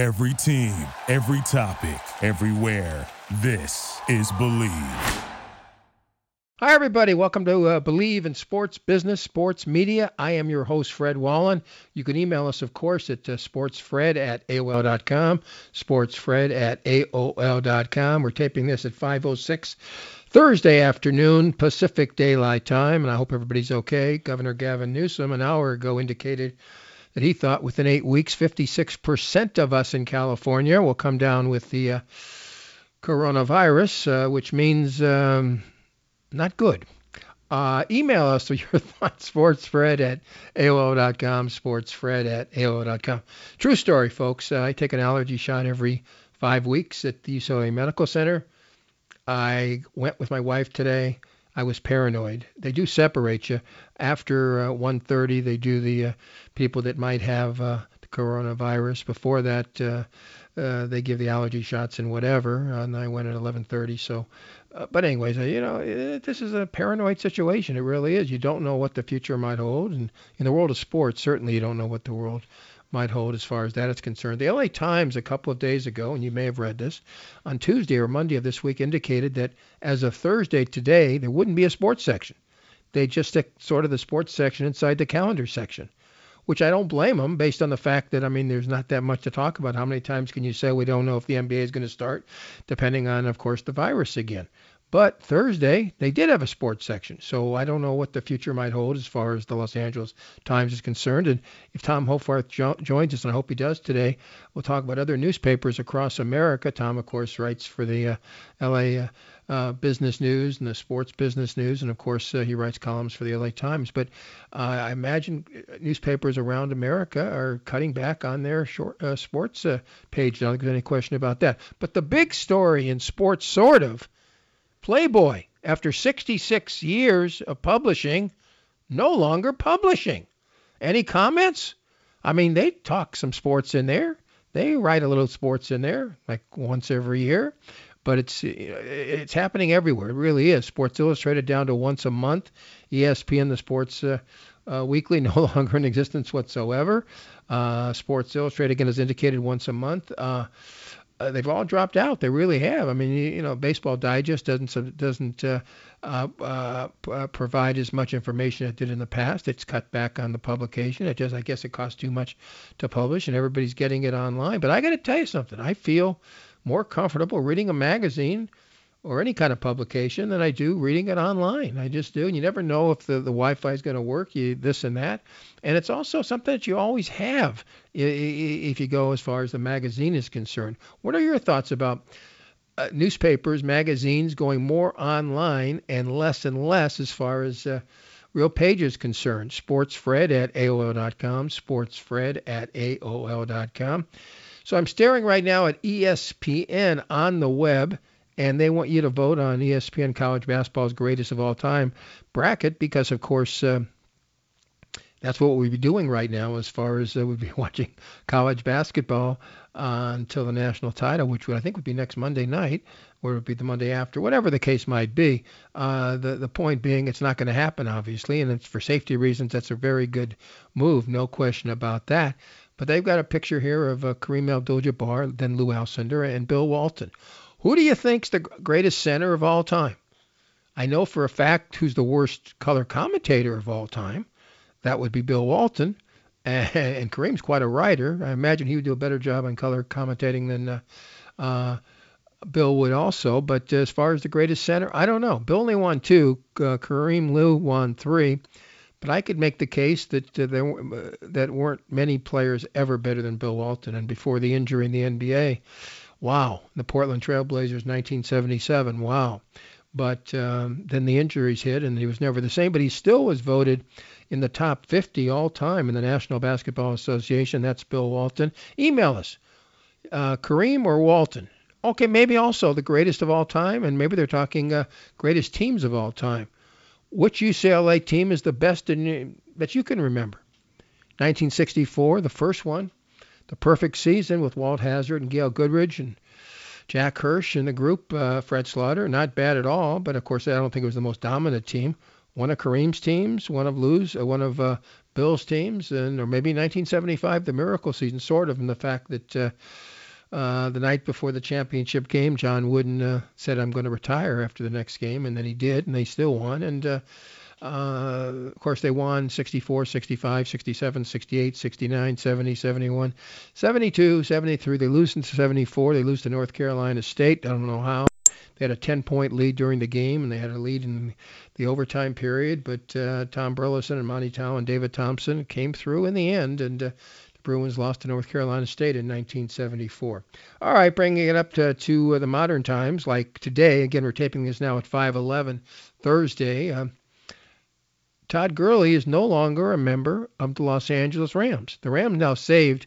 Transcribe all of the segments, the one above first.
Every team, every topic, everywhere. This is Bleav. Hi, everybody. Welcome to uh, Bleav in Sports Business, Sports Media. I am your host, Fred Wallin. You can email us, of course, at uh, sportsfred at AOL.com, sportsfred at AOL.com. We're taping this at 5.06 Thursday afternoon, Pacific Daylight Time, and I hope everybody's okay. Governor Gavin Newsom an hour ago indicated that he thought within eight weeks, 56% of us in California will come down with the uh, coronavirus, uh, which means um, not good. Uh, email us with your thoughts, sportsfred at AOL.com, sportsfred at AOL.com. True story, folks. Uh, I take an allergy shot every five weeks at the UCLA Medical Center. I went with my wife today. I was paranoid. They do separate you after uh, 1:30. They do the uh, people that might have uh, the coronavirus. Before that, uh, uh, they give the allergy shots and whatever. And I went at 11:30. So, uh, but anyways, uh, you know, it, this is a paranoid situation. It really is. You don't know what the future might hold, and in the world of sports, certainly you don't know what the world might hold as far as that is concerned. The LA Times a couple of days ago, and you may have read this, on Tuesday or Monday of this week indicated that as of Thursday today, there wouldn't be a sports section. They just stick sort of the sports section inside the calendar section, which I don't blame them based on the fact that, I mean, there's not that much to talk about. How many times can you say we don't know if the NBA is going to start, depending on, of course, the virus again? But Thursday, they did have a sports section. So I don't know what the future might hold as far as the Los Angeles Times is concerned. And if Tom Hoffarth jo- joins us, and I hope he does today, we'll talk about other newspapers across America. Tom, of course, writes for the uh, LA uh, uh, Business News and the Sports Business News. And of course, uh, he writes columns for the LA Times. But uh, I imagine newspapers around America are cutting back on their short, uh, sports page. I don't think there's any question about that. But the big story in sports, sort of, Playboy, after 66 years of publishing, no longer publishing. Any comments? I mean, they talk some sports in there. They write a little sports in there, like once every year. But it's it's happening everywhere. It really is. Sports Illustrated down to once a month. ESPN, the Sports uh, uh, Weekly, no longer in existence whatsoever. Uh, Sports Illustrated again is indicated once a month. Uh, they've all dropped out. They really have. I mean, you, you know, Baseball Digest doesn't doesn't uh, uh, uh, provide as much information as it did in the past. It's cut back on the publication. It just, I guess, it costs too much to publish, and everybody's getting it online. But I got to tell you something. I feel more comfortable reading a magazine or any kind of publication than I do reading it online. I just do. And you never know if the, the Wi-Fi is going to work, you this and that. And it's also something that you always have if you go as far as the magazine is concerned. What are your thoughts about uh, newspapers, magazines going more online and less and less as far as uh, real pages concerned? SportsFred at AOL.com, SportsFred at AOL.com. So I'm staring right now at ESPN on the web and they want you to vote on ESPN College Basketball's greatest of all time bracket because, of course, uh, that's what we'd be doing right now as far as uh, we'd be watching college basketball uh, until the national title, which would, I think would be next Monday night, or it would be the Monday after, whatever the case might be. Uh, the the point being, it's not going to happen, obviously, and it's for safety reasons. That's a very good move, no question about that. But they've got a picture here of uh, Kareem Abdul-Jabbar, then Lou Alcindor, and Bill Walton. Who do you think's the greatest center of all time? I know for a fact who's the worst color commentator of all time. That would be Bill Walton. And, and Kareem's quite a writer. I imagine he would do a better job on color commentating than uh, uh, Bill would also. But as far as the greatest center, I don't know. Bill only won two. Uh, Kareem Lou won three. But I could make the case that uh, there uh, that weren't many players ever better than Bill Walton. And before the injury in the NBA, Wow. The Portland Trailblazers, 1977. Wow. But um, then the injuries hit, and he was never the same. But he still was voted in the top 50 all time in the National Basketball Association. That's Bill Walton. Email us, uh, Kareem or Walton. Okay, maybe also the greatest of all time, and maybe they're talking uh, greatest teams of all time. Which UCLA team is the best in, that you can remember? 1964, the first one the perfect season with Walt Hazzard and Gail Goodrich and Jack Hirsch in the group. Uh, Fred Slaughter, not bad at all, but of course I don't think it was the most dominant team. one of Kareem's teams, one of Lou's, uh, one of uh, Bill's teams, and or maybe 1975, the miracle season, sort of, in the fact that uh, uh, the night before the championship game, John Wooden uh, said, "I'm going to retire after the next game," and then he did, and they still won. And uh, of course, they won 64, 65, 67, 68, 69, 70, 71, 72, 73. They lose in 74. They lose to North Carolina State. I don't know how. They had a 10 point lead during the game, and they had a lead in the overtime period. But uh, Tom Burleson and Monty Towe and David Thompson came through in the end, and uh, the Bruins lost to North Carolina State in 1974. All right, bringing it up to, to uh, the modern times, like today. Again, we're taping this now at 5:11 Thursday. Uh, Todd Gurley is no longer a member of the Los Angeles Rams. The Rams now saved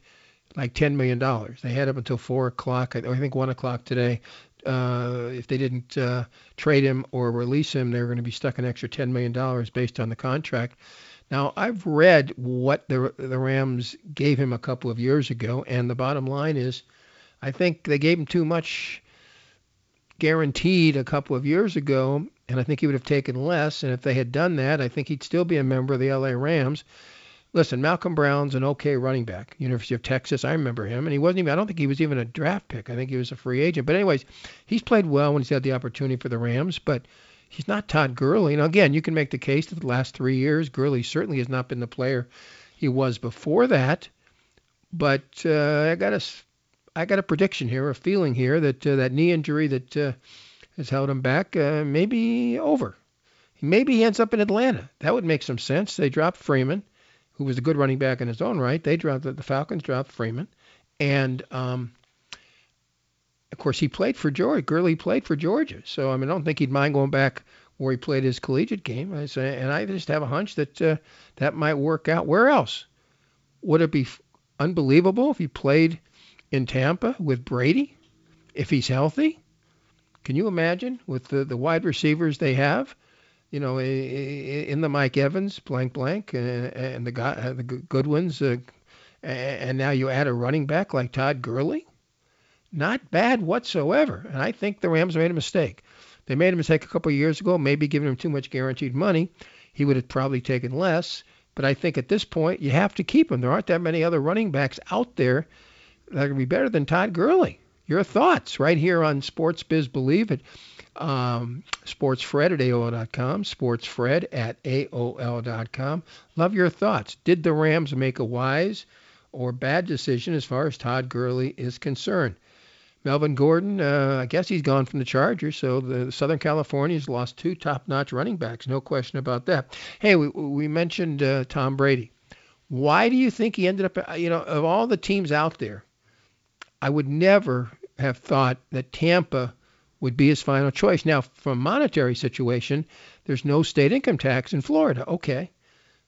like $10 million. They had up until 4 o'clock, I think 1 o'clock today. Uh, if they didn't uh, trade him or release him, they were going to be stuck an extra $10 million based on the contract. Now, I've read what the the Rams gave him a couple of years ago, and the bottom line is, I think they gave him too much guaranteed a couple of years ago, and I think he would have taken less. And if they had done that, I think he'd still be a member of the LA Rams. Listen, Malcolm Brown's an okay running back, University of Texas. I remember him, and he wasn't even. I don't think he was even a draft pick. I think he was a free agent. But anyways, he's played well when he's had the opportunity for the Rams, but he's not Todd Gurley. Now, again, you can make the case that the last three years, Gurley certainly has not been the player he was before that. But uh, I got a, I got a prediction here, a feeling here that uh, that knee injury that uh, has held him back uh, may be over. Maybe he ends up in Atlanta. That would make some sense. They dropped Freeman, who was a good running back in his own right. They dropped the Falcons dropped Freeman, and um, of course, he played for Georgia. Gurley played for Georgia, so I mean, I don't think he'd mind going back where he played his collegiate game. I say, and I just have a hunch that uh, that might work out. Where else would it be unbelievable if he played in Tampa with Brady, if he's healthy? Can you imagine with the the wide receivers they have? You know, in the Mike Evans, blank blank, and the guy, uh, the Goodwins, uh, and now you add a running back like Todd Gurley not bad whatsoever. And I think the Rams made a mistake. They made a mistake a couple of years ago, maybe giving him too much guaranteed money. He would have probably taken less. But I think at this point, you have to keep him. There aren't that many other running backs out there that to be better than Todd Gurley. Your thoughts right here on Sports Biz Believe it. Um, SportsFred at AOL.com, SportsFred at AOL.com. Love your thoughts. Did the Rams make a wise or bad decision as far as Todd Gurley is concerned? Melvin Gordon, uh, I guess he's gone from the Chargers, so the Southern California's lost two top-notch running backs, no question about that. Hey, we, we mentioned uh, Tom Brady. Why do you think he ended up? Uh, you know, of all the teams out there, I would never have thought that Tampa would be his final choice. Now, from a monetary situation, there's no state income tax in Florida. Okay,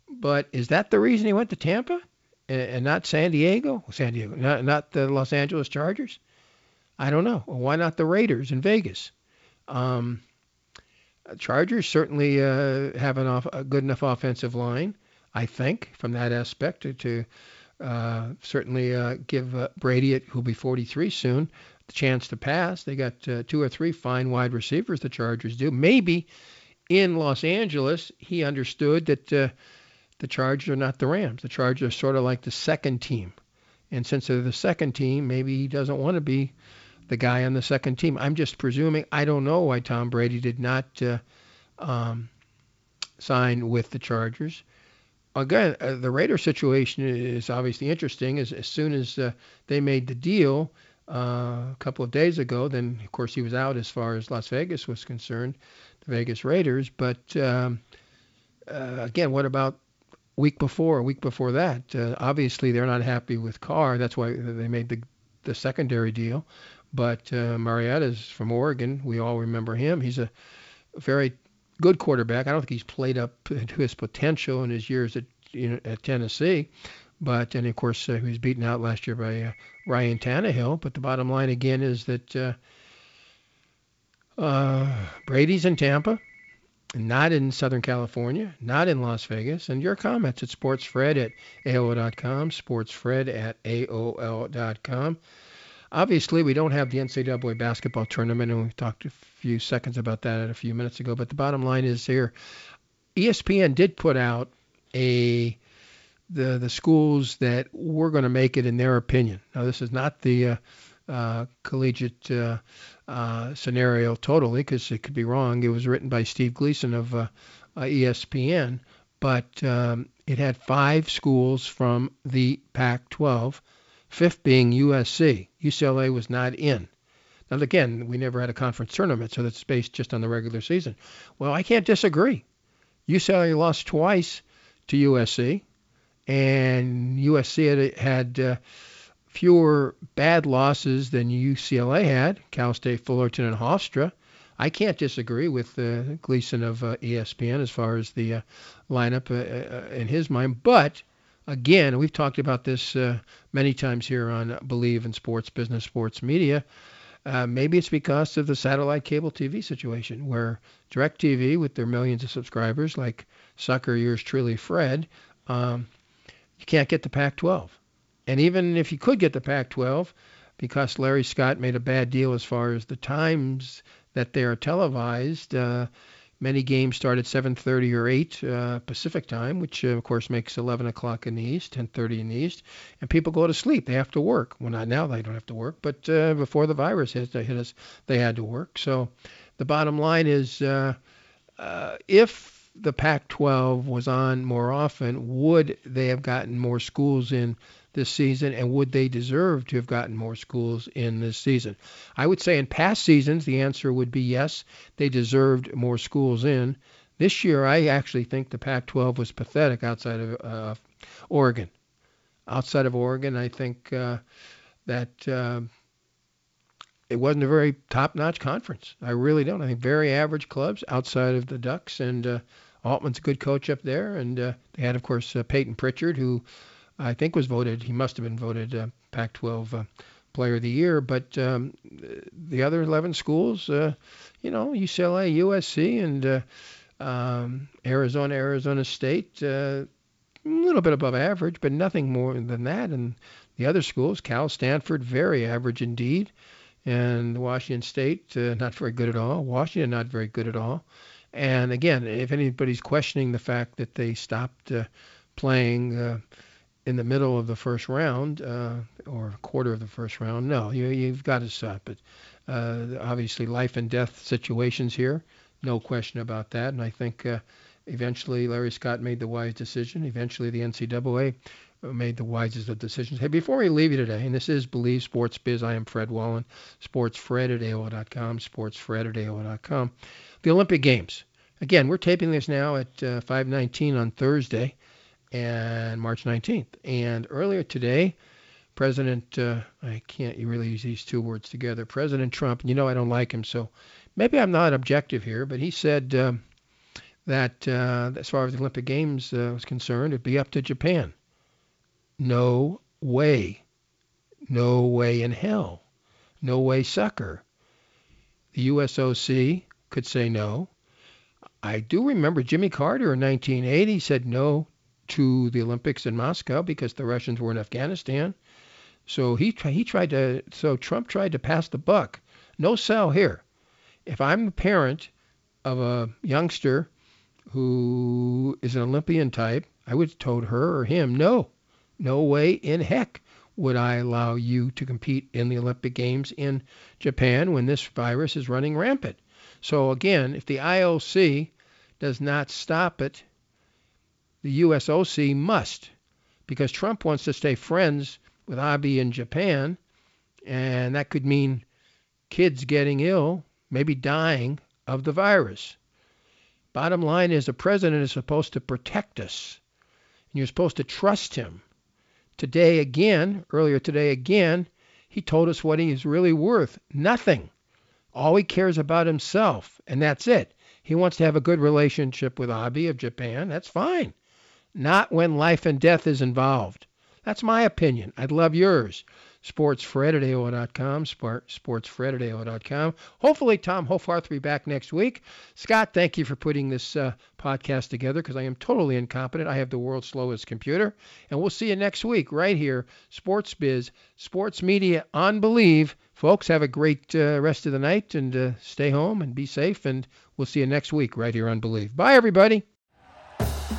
but is that the reason he went to Tampa and, and not San Diego? San Diego, not not the Los Angeles Chargers? I don't know. Well, why not the Raiders in Vegas? Um, Chargers certainly uh, have an off, a good enough offensive line, I think, from that aspect to, to uh, certainly uh, give uh, Brady, who'll be 43 soon, the chance to pass. They got uh, two or three fine wide receivers. The Chargers do. Maybe in Los Angeles, he understood that uh, the Chargers are not the Rams. The Chargers are sort of like the second team, and since they're the second team, maybe he doesn't want to be the guy on the second team. I'm just presuming. I don't know why Tom Brady did not um, sign with the Chargers. Again, uh, the Raider situation is obviously interesting. As, as soon as uh, they made the deal uh, a couple of days ago, then of course he was out as far as Las Vegas was concerned, the Vegas Raiders. But um, uh, again, what about week before, week before that? Uh, obviously, they're not happy with Carr. That's why they made the the secondary deal. But uh, Mariota's from Oregon. We all remember him. He's a very good quarterback. I don't think he's played up to his potential in his years at you know, at Tennessee. But and of course uh, he was beaten out last year by uh, Ryan Tannehill. But the bottom line again is that uh, uh, Brady's in Tampa, not in Southern California, not in Las Vegas. And your comments at SportsFred at AOL.com, SportsFred at AOL.com. Obviously, we don't have the NCAA basketball tournament, and we talked a few seconds about that a few minutes ago. But the bottom line is here, ESPN did put out a the the schools that were going to make it in their opinion. Now this is not the uh, uh, collegiate uh, uh scenario totally because it could be wrong. It was written by Steve Gleason of uh, uh, ESPN, but um, it had five schools from the Pac-12, fifth being USC. UCLA was not in. Now again, we never had a conference tournament, so that's based just on the regular season. Well, I can't disagree. UCLA lost twice to USC, and USC had, had uh, fewer bad losses than UCLA had. Cal State, Fullerton, and Hofstra. I can't disagree with uh, Gleason of uh, ESPN as far as the uh, lineup uh, uh, in his mind. But again, we've talked about this uh, many times here on Bleav in Sports Business Sports Media. Uh, maybe it's because of the satellite cable TV situation, where DirecTV, with their millions of subscribers, like sucker yours truly, Fred, um, you can't get the Pac-12. And even if you could get the Pac-12, because Larry Scott made a bad deal as far as the times that they are televised, uh, Many games start at 7:30 or 8 uh, Pacific time, which uh, of course makes 11 o'clock in the East, 10:30 in the East, and people go to sleep. They have to work. Well, not now; they don't have to work, but uh, before the virus hit, hit us, they had to work. So, the bottom line is, uh, uh, if the Pac-12 was on more often, would they have gotten more schools in this season, and would they deserve to have gotten more schools in this season? I would say in past seasons, the answer would be yes, they deserved more schools in. This year, I actually think the Pac 12 was pathetic outside of uh, Oregon. Outside of Oregon, I think uh, that uh, it wasn't a very top notch conference. I really don't. I think very average clubs outside of the Ducks, and uh, Altman's a good coach up there. And uh, they had, of course, uh, Payton Pritchard, who I think was voted. He must have been voted uh, Pac-12 uh, Player of the Year. But um, the other 11 schools, uh, you know, UCLA, USC, and uh, um, Arizona, Arizona State, a little bit above average, but nothing more than that. And the other schools, Cal, Stanford, very average indeed. And Washington State, not very good at all. Washington, not very good at all. And again, if anybody's questioning the fact that they stopped uh, playing uh, in the middle of the first round uh, or quarter of the first round. No, you, you've got to stop it. Uh, obviously, life and death situations here, no question about that. And I think uh, eventually Larry Scott made the wise decision. Eventually, the NCAA made the wisest of decisions. Hey, before we leave you today, and this is Bleav Sports Biz, I am Fred Wallin, sportsfred at AOL.com, sportsfred at AOL.com. The Olympic Games. Again, we're taping this now at uh, 5:19 on Thursday and March 19th. And earlier today, President, uh, I can't really use these two words together, President Trump, and you know I don't like him, so maybe I'm not objective here, but he said um, that uh, as far as the Olympic Games uh, was concerned, it'd be up to Japan. No way. No way in hell. No way sucker. The USOC could say no. I do remember Jimmy Carter in 1980 said no to the Olympics in Moscow because the Russians were in Afghanistan. So he he tried to so Trump tried to pass the buck. No sell here. If I'm a parent of a youngster who is an Olympian type, I would have told her or him, no, no way in heck would I allow you to compete in the Olympic Games in Japan when this virus is running rampant. So again, if the IOC does not stop it the USOC must, because Trump wants to stay friends with Abe in Japan, and that could mean kids getting ill, maybe dying of the virus. Bottom line is the president is supposed to protect us, and you're supposed to trust him. Today again, earlier today again, he told us what he is really worth nothing. All he cares about himself, and that's it. He wants to have a good relationship with Abe of Japan. That's fine not when life and death is involved. That's my opinion. I'd love yours. SportsFred at AOL.com, SportsFred at AOL.com. Hopefully, Tom Hoffarth will be back next week. Scott, thank you for putting this uh, podcast together because I am totally incompetent. I have the world's slowest computer. And we'll see you next week right here, Sports Biz, Sports Media on Bleav. Folks, have a great uh, rest of the night and uh, stay home and be safe. And we'll see you next week right here on Bleav. Bye, everybody.